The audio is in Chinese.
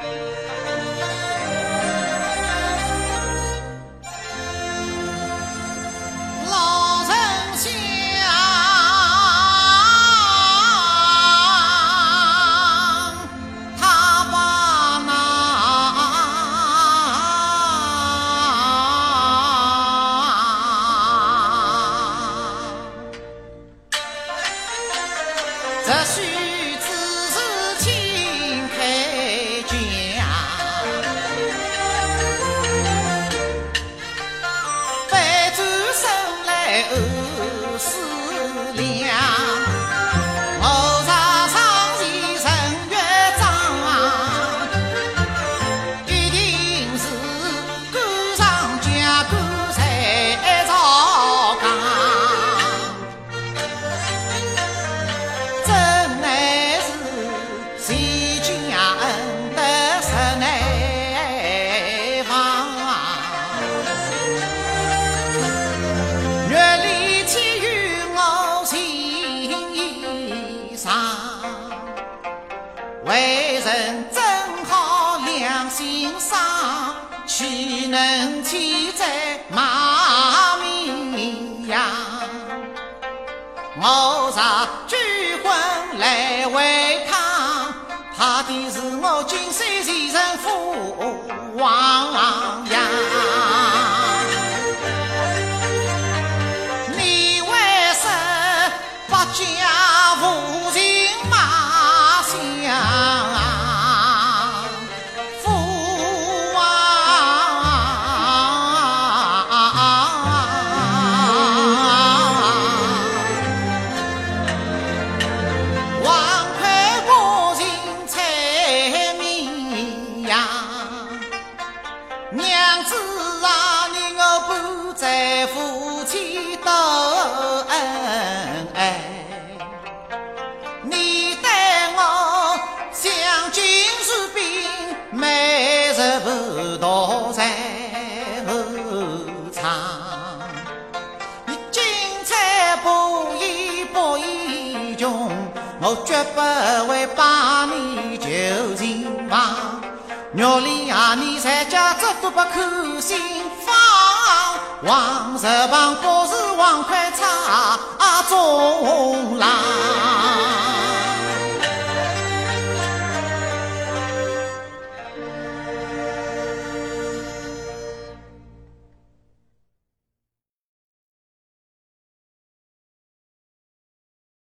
you 不思量上为人真好良心伤，岂能欠债骂绵羊？我若举婚来回趟，怕的是我金山前人父王子啊，你我不在夫妻斗恩爱，你待我像金士兵，每日不躲在后场。你精彩不义不义穷，我绝不会把你囚禁房。玉里啊，你在家这都不可心放，王石旁不是王快茶中。